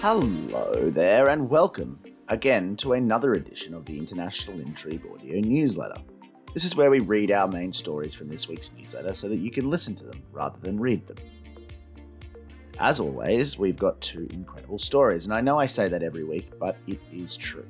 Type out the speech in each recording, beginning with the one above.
Hello there, and welcome again to another edition of the International Intrigue Audio Newsletter. This is where we read our main stories from this week's newsletter so that you can listen to them rather than read them. As always, we've got two incredible stories, and I know I say that every week, but it is true.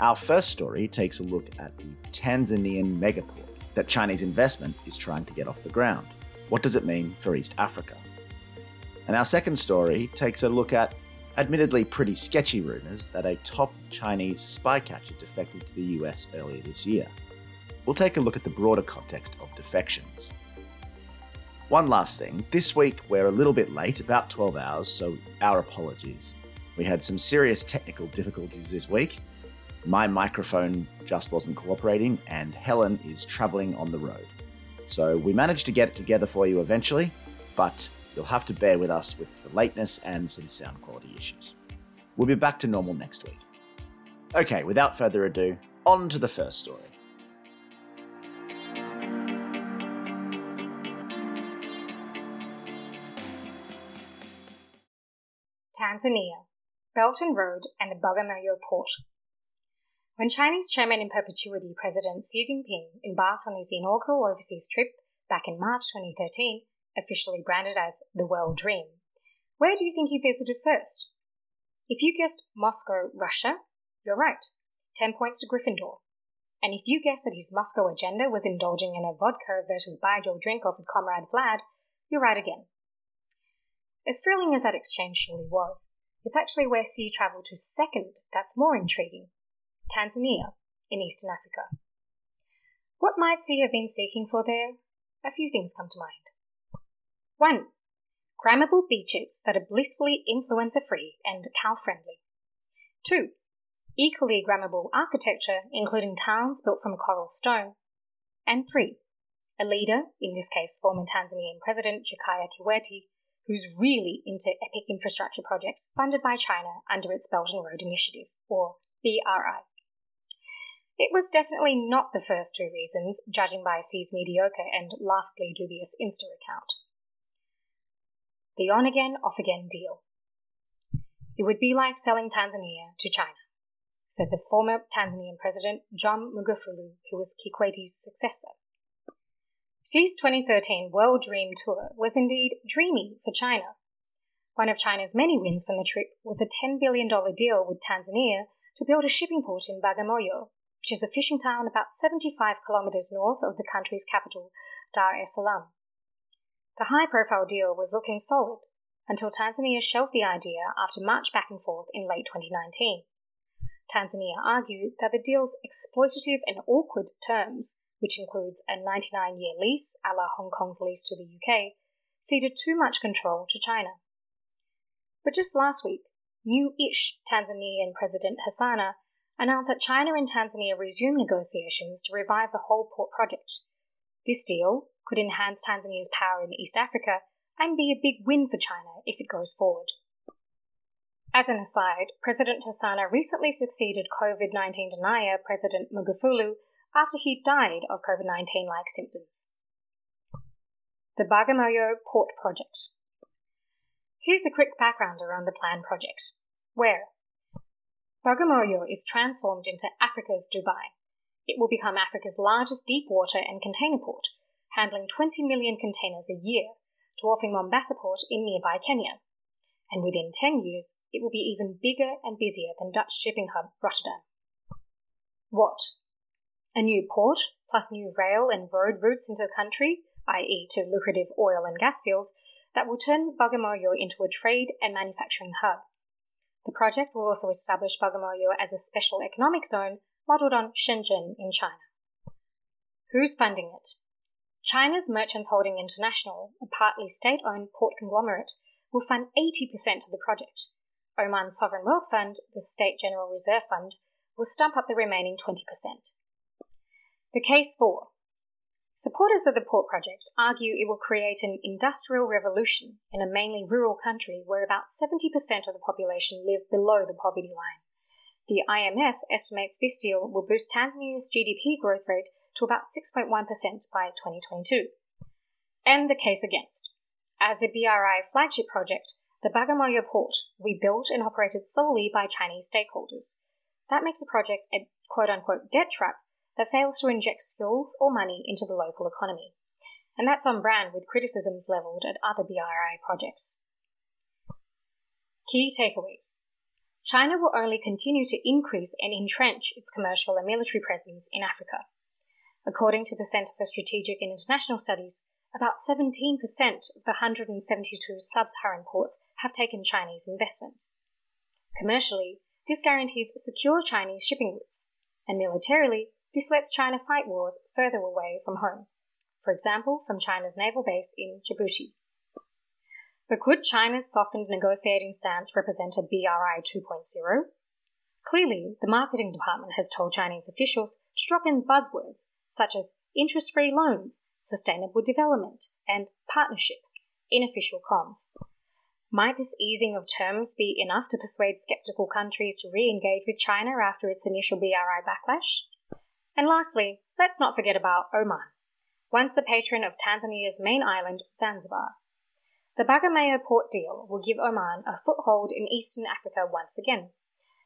Our first story takes a look at the Tanzanian megaport that Chinese investment is trying to get off the ground. What does it mean for East Africa? And our second story takes a look at admittedly pretty sketchy rumours that a top Chinese spy catcher defected to the US earlier this year. We'll take a look at the broader context of defections. One last thing this week we're a little bit late, about 12 hours, so our apologies. We had some serious technical difficulties this week, my microphone just wasn't cooperating, and Helen is travelling on the road. So we managed to get it together for you eventually, but you'll have to bear with us with the lateness and some sound quality issues. We'll be back to normal next week. Okay, without further ado, on to the first story. Tanzania, Belt and Road, and the Bagamoyo Port when Chinese Chairman in Perpetuity President Xi Jinping embarked on his inaugural overseas trip back in March 2013, officially branded as the World Dream, where do you think he visited first? If you guessed Moscow, Russia, you're right. 10 points to Gryffindor. And if you guessed that his Moscow agenda was indulging in a vodka versus Baijiu drink off with Comrade Vlad, you're right again. As thrilling as that exchange surely was, it's actually where Xi travelled to second that's more intriguing. Tanzania, in eastern Africa. What might Xi have been seeking for there? A few things come to mind. 1. Grammable beaches that are blissfully influencer free and cow friendly. 2. Equally grammable architecture, including towns built from coral stone. And 3. A leader, in this case former Tanzanian President Jakaya Kikwete, who's really into epic infrastructure projects funded by China under its Belt and Road Initiative, or BRI. It was definitely not the first two reasons, judging by Xi's mediocre and laughably dubious Insta account. The on again, off again deal. It would be like selling Tanzania to China, said the former Tanzanian president John Magufuli, who was Kikwete's successor. Xi's 2013 World Dream Tour was indeed dreamy for China. One of China's many wins from the trip was a $10 billion deal with Tanzania to build a shipping port in Bagamoyo, which is a fishing town about 75 kilometers north of the country's capital, Dar es Salaam. The high profile deal was looking solid until Tanzania shelved the idea after much back and forth in late 2019. Tanzania argued that the deal's exploitative and awkward terms, which includes a 99 year lease a la Hong Kong's lease to the UK, ceded too much control to China. But just last week, new ish Tanzanian President Hassana announced that China and Tanzania resume negotiations to revive the whole port project. This deal could enhance Tanzania's power in East Africa and be a big win for China if it goes forward. As an aside, President Hassana recently succeeded COVID 19 denier President Magufuli after he died of COVID 19 like symptoms. The Bagamoyo Port Project. Here's a quick background around the planned project. Where, Bagamoyo is transformed into Africa's Dubai. It will become Africa's largest deep water and container port, handling 20 million containers a year, dwarfing Mombasa Port in nearby Kenya. And within 10 years, it will be even bigger and busier than Dutch shipping hub Rotterdam. What? A new port, plus new rail and road routes into the country, i.e., to lucrative oil and gas fields, that will turn Bagamoyo into a trade and manufacturing hub. The project will also establish Bagamoyo as a special economic zone modeled on Shenzhen in China. Who's funding it? China's Merchants Holding International, a partly state owned port conglomerate, will fund 80% of the project. Oman's Sovereign Wealth Fund, the State General Reserve Fund, will stump up the remaining 20%. The case for Supporters of the port project argue it will create an industrial revolution in a mainly rural country where about 70% of the population live below the poverty line. The IMF estimates this deal will boost Tanzania's GDP growth rate to about 6.1% by 2022. And the case against. As a BRI flagship project, the Bagamoyo port be built and operated solely by Chinese stakeholders. That makes the project a quote unquote debt trap that fails to inject skills or money into the local economy. And that's on brand with criticisms levelled at other BRI projects. Key takeaways China will only continue to increase and entrench its commercial and military presence in Africa. According to the Centre for Strategic and International Studies, about 17% of the 172 sub Saharan ports have taken Chinese investment. Commercially, this guarantees secure Chinese shipping routes, and militarily, this lets China fight wars further away from home, for example, from China's naval base in Djibouti. But could China's softened negotiating stance represent a BRI 2.0? Clearly, the marketing department has told Chinese officials to drop in buzzwords such as interest free loans, sustainable development, and partnership in official comms. Might this easing of terms be enough to persuade skeptical countries to re engage with China after its initial BRI backlash? And lastly, let's not forget about Oman, once the patron of Tanzania's main island, Zanzibar. The Bagamoyo port deal will give Oman a foothold in eastern Africa once again,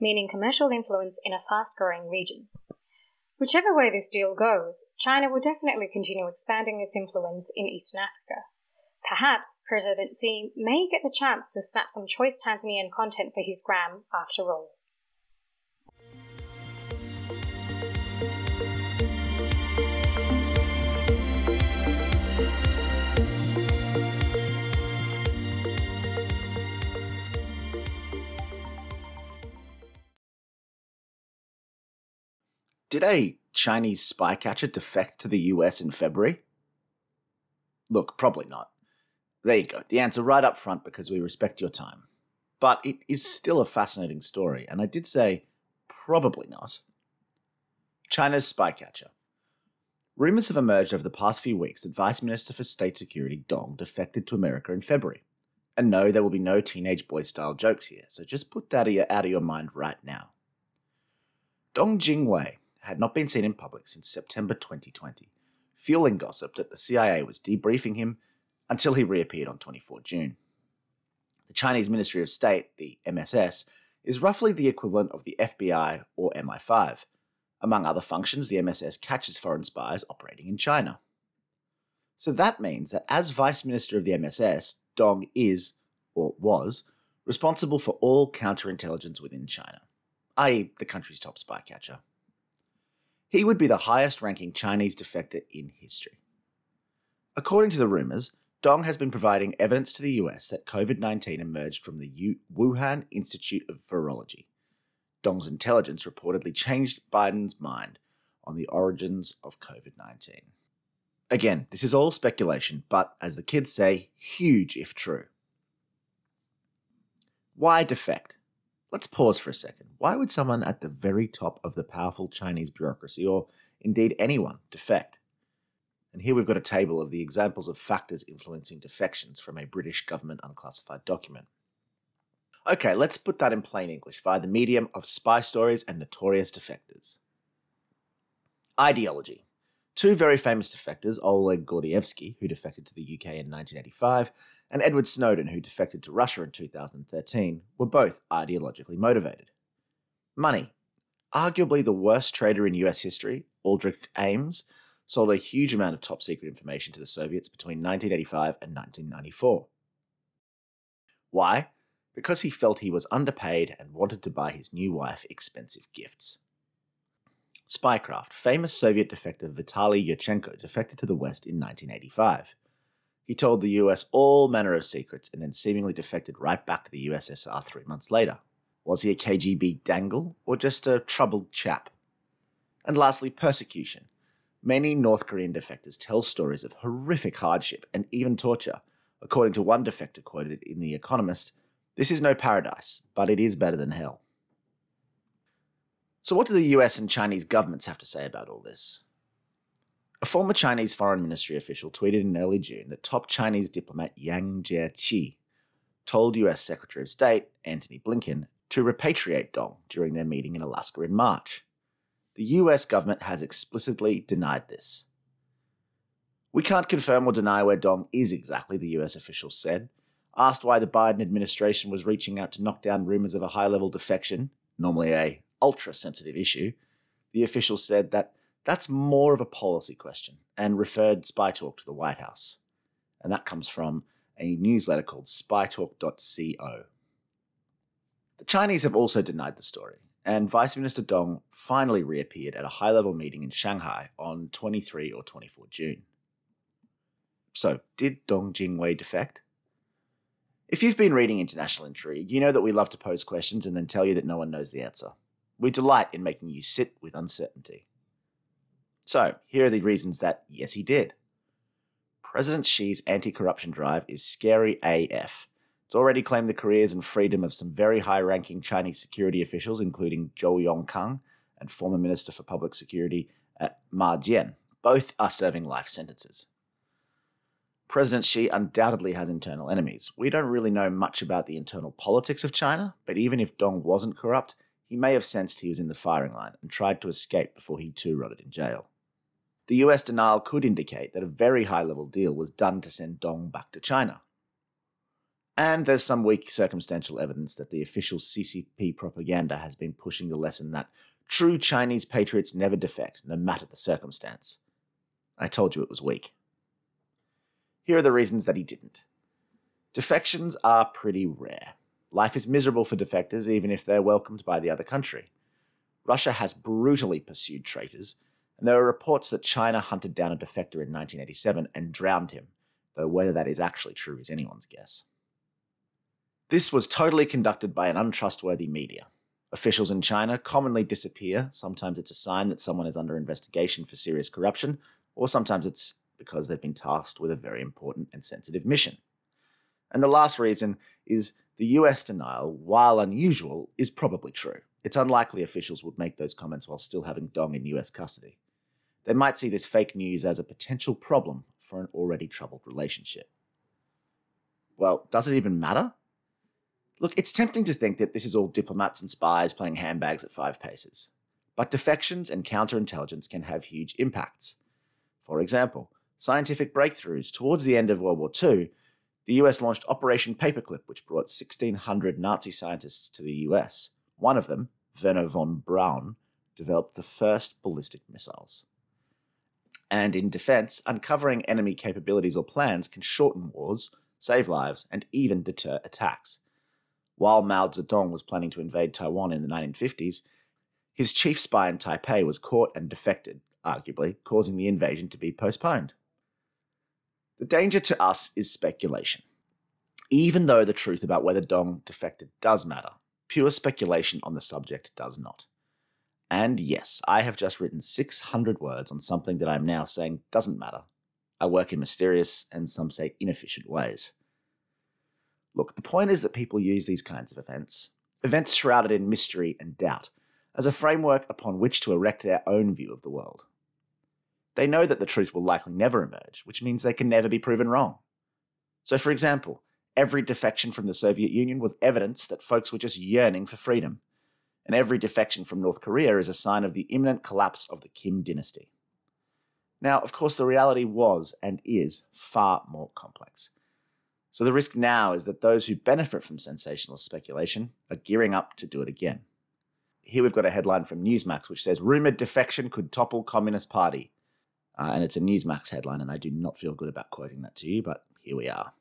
meaning commercial influence in a fast growing region. Whichever way this deal goes, China will definitely continue expanding its influence in eastern Africa. Perhaps President Xi may get the chance to snap some choice Tanzanian content for his gram after all. Did a Chinese spy catcher defect to the US in February? Look, probably not. There you go. The answer right up front because we respect your time. But it is still a fascinating story, and I did say probably not. China's spy catcher. Rumours have emerged over the past few weeks that Vice Minister for State Security Dong defected to America in February. And no, there will be no teenage boy style jokes here, so just put that out of your mind right now. Dong Jingwei had not been seen in public since September 2020, fueling gossip that the CIA was debriefing him until he reappeared on 24 June. The Chinese Ministry of State, the MSS, is roughly the equivalent of the FBI or MI5. Among other functions, the MSS catches foreign spies operating in China. So that means that as Vice Minister of the MSS, Dong is, or was, responsible for all counterintelligence within China, i.e., the country's top spy catcher. He would be the highest ranking Chinese defector in history. According to the rumours, Dong has been providing evidence to the US that COVID 19 emerged from the Wuhan Institute of Virology. Dong's intelligence reportedly changed Biden's mind on the origins of COVID 19. Again, this is all speculation, but as the kids say, huge if true. Why defect? Let's pause for a second. Why would someone at the very top of the powerful Chinese bureaucracy, or indeed anyone, defect? And here we've got a table of the examples of factors influencing defections from a British government unclassified document. Okay, let's put that in plain English via the medium of spy stories and notorious defectors. Ideology. Two very famous defectors, Oleg Gordievsky, who defected to the UK in 1985, and Edward Snowden, who defected to Russia in 2013, were both ideologically motivated. Money. Arguably the worst trader in US history, Aldrich Ames, sold a huge amount of top secret information to the Soviets between 1985 and 1994. Why? Because he felt he was underpaid and wanted to buy his new wife expensive gifts. Spycraft. Famous Soviet defector Vitaly Yurchenko defected to the West in 1985. He told the US all manner of secrets and then seemingly defected right back to the USSR three months later. Was he a KGB dangle or just a troubled chap? And lastly, persecution. Many North Korean defectors tell stories of horrific hardship and even torture. According to one defector quoted in The Economist, this is no paradise, but it is better than hell. So, what do the US and Chinese governments have to say about all this? A former Chinese foreign ministry official tweeted in early June that top Chinese diplomat Yang Jiechi told US Secretary of State Antony Blinken to repatriate Dong during their meeting in Alaska in March. The US government has explicitly denied this. We can't confirm or deny where Dong is exactly, the US official said. Asked why the Biden administration was reaching out to knock down rumors of a high level defection, normally a ultra sensitive issue, the official said that that's more of a policy question and referred Spy Talk to the White House. And that comes from a newsletter called spytalk.co. The Chinese have also denied the story, and Vice Minister Dong finally reappeared at a high level meeting in Shanghai on 23 or 24 June. So, did Dong Jingwei defect? If you've been reading International Intrigue, you know that we love to pose questions and then tell you that no one knows the answer. We delight in making you sit with uncertainty. So, here are the reasons that yes, he did. President Xi's anti corruption drive is scary AF. It's already claimed the careers and freedom of some very high ranking Chinese security officials, including Zhou Yongkang and former Minister for Public Security Ma Jian. Both are serving life sentences. President Xi undoubtedly has internal enemies. We don't really know much about the internal politics of China, but even if Dong wasn't corrupt, he may have sensed he was in the firing line and tried to escape before he too rotted in jail. The US denial could indicate that a very high level deal was done to send Dong back to China. And there's some weak circumstantial evidence that the official CCP propaganda has been pushing the lesson that true Chinese patriots never defect, no matter the circumstance. I told you it was weak. Here are the reasons that he didn't. Defections are pretty rare. Life is miserable for defectors, even if they're welcomed by the other country. Russia has brutally pursued traitors, and there are reports that China hunted down a defector in 1987 and drowned him, though whether that is actually true is anyone's guess. This was totally conducted by an untrustworthy media. Officials in China commonly disappear. Sometimes it's a sign that someone is under investigation for serious corruption, or sometimes it's because they've been tasked with a very important and sensitive mission. And the last reason is the US denial, while unusual, is probably true. It's unlikely officials would make those comments while still having Dong in US custody. They might see this fake news as a potential problem for an already troubled relationship. Well, does it even matter? Look, it's tempting to think that this is all diplomats and spies playing handbags at five paces. But defections and counterintelligence can have huge impacts. For example, scientific breakthroughs. Towards the end of World War II, the US launched Operation Paperclip, which brought 1,600 Nazi scientists to the US. One of them, Wernher von Braun, developed the first ballistic missiles. And in defense, uncovering enemy capabilities or plans can shorten wars, save lives, and even deter attacks. While Mao Zedong was planning to invade Taiwan in the 1950s, his chief spy in Taipei was caught and defected, arguably causing the invasion to be postponed. The danger to us is speculation. Even though the truth about whether Dong defected does matter, pure speculation on the subject does not. And yes, I have just written 600 words on something that I'm now saying doesn't matter. I work in mysterious and some say inefficient ways. Look, the point is that people use these kinds of events, events shrouded in mystery and doubt, as a framework upon which to erect their own view of the world. They know that the truth will likely never emerge, which means they can never be proven wrong. So, for example, every defection from the Soviet Union was evidence that folks were just yearning for freedom, and every defection from North Korea is a sign of the imminent collapse of the Kim dynasty. Now, of course, the reality was and is far more complex. So the risk now is that those who benefit from sensationalist speculation are gearing up to do it again. Here we've got a headline from Newsmax which says Rumored defection could topple Communist Party. Uh, and it's a Newsmax headline, and I do not feel good about quoting that to you, but here we are.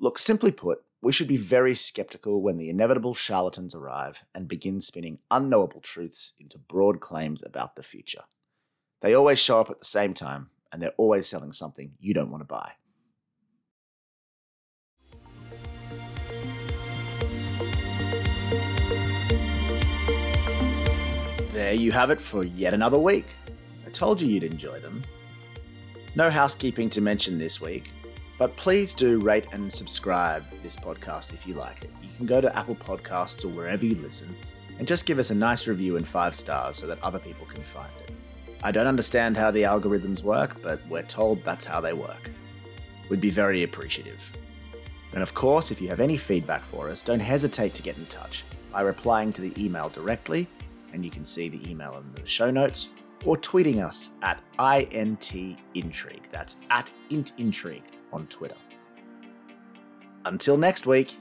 Look, simply put, we should be very skeptical when the inevitable charlatans arrive and begin spinning unknowable truths into broad claims about the future. They always show up at the same time, and they're always selling something you don't want to buy. There you have it for yet another week. I told you you'd enjoy them. No housekeeping to mention this week, but please do rate and subscribe this podcast if you like it. You can go to Apple Podcasts or wherever you listen and just give us a nice review and five stars so that other people can find it. I don't understand how the algorithms work, but we're told that's how they work. We'd be very appreciative. And of course, if you have any feedback for us, don't hesitate to get in touch by replying to the email directly, and you can see the email in the show notes, or tweeting us at INT Intrigue. That's at Int Intrigue on Twitter. Until next week.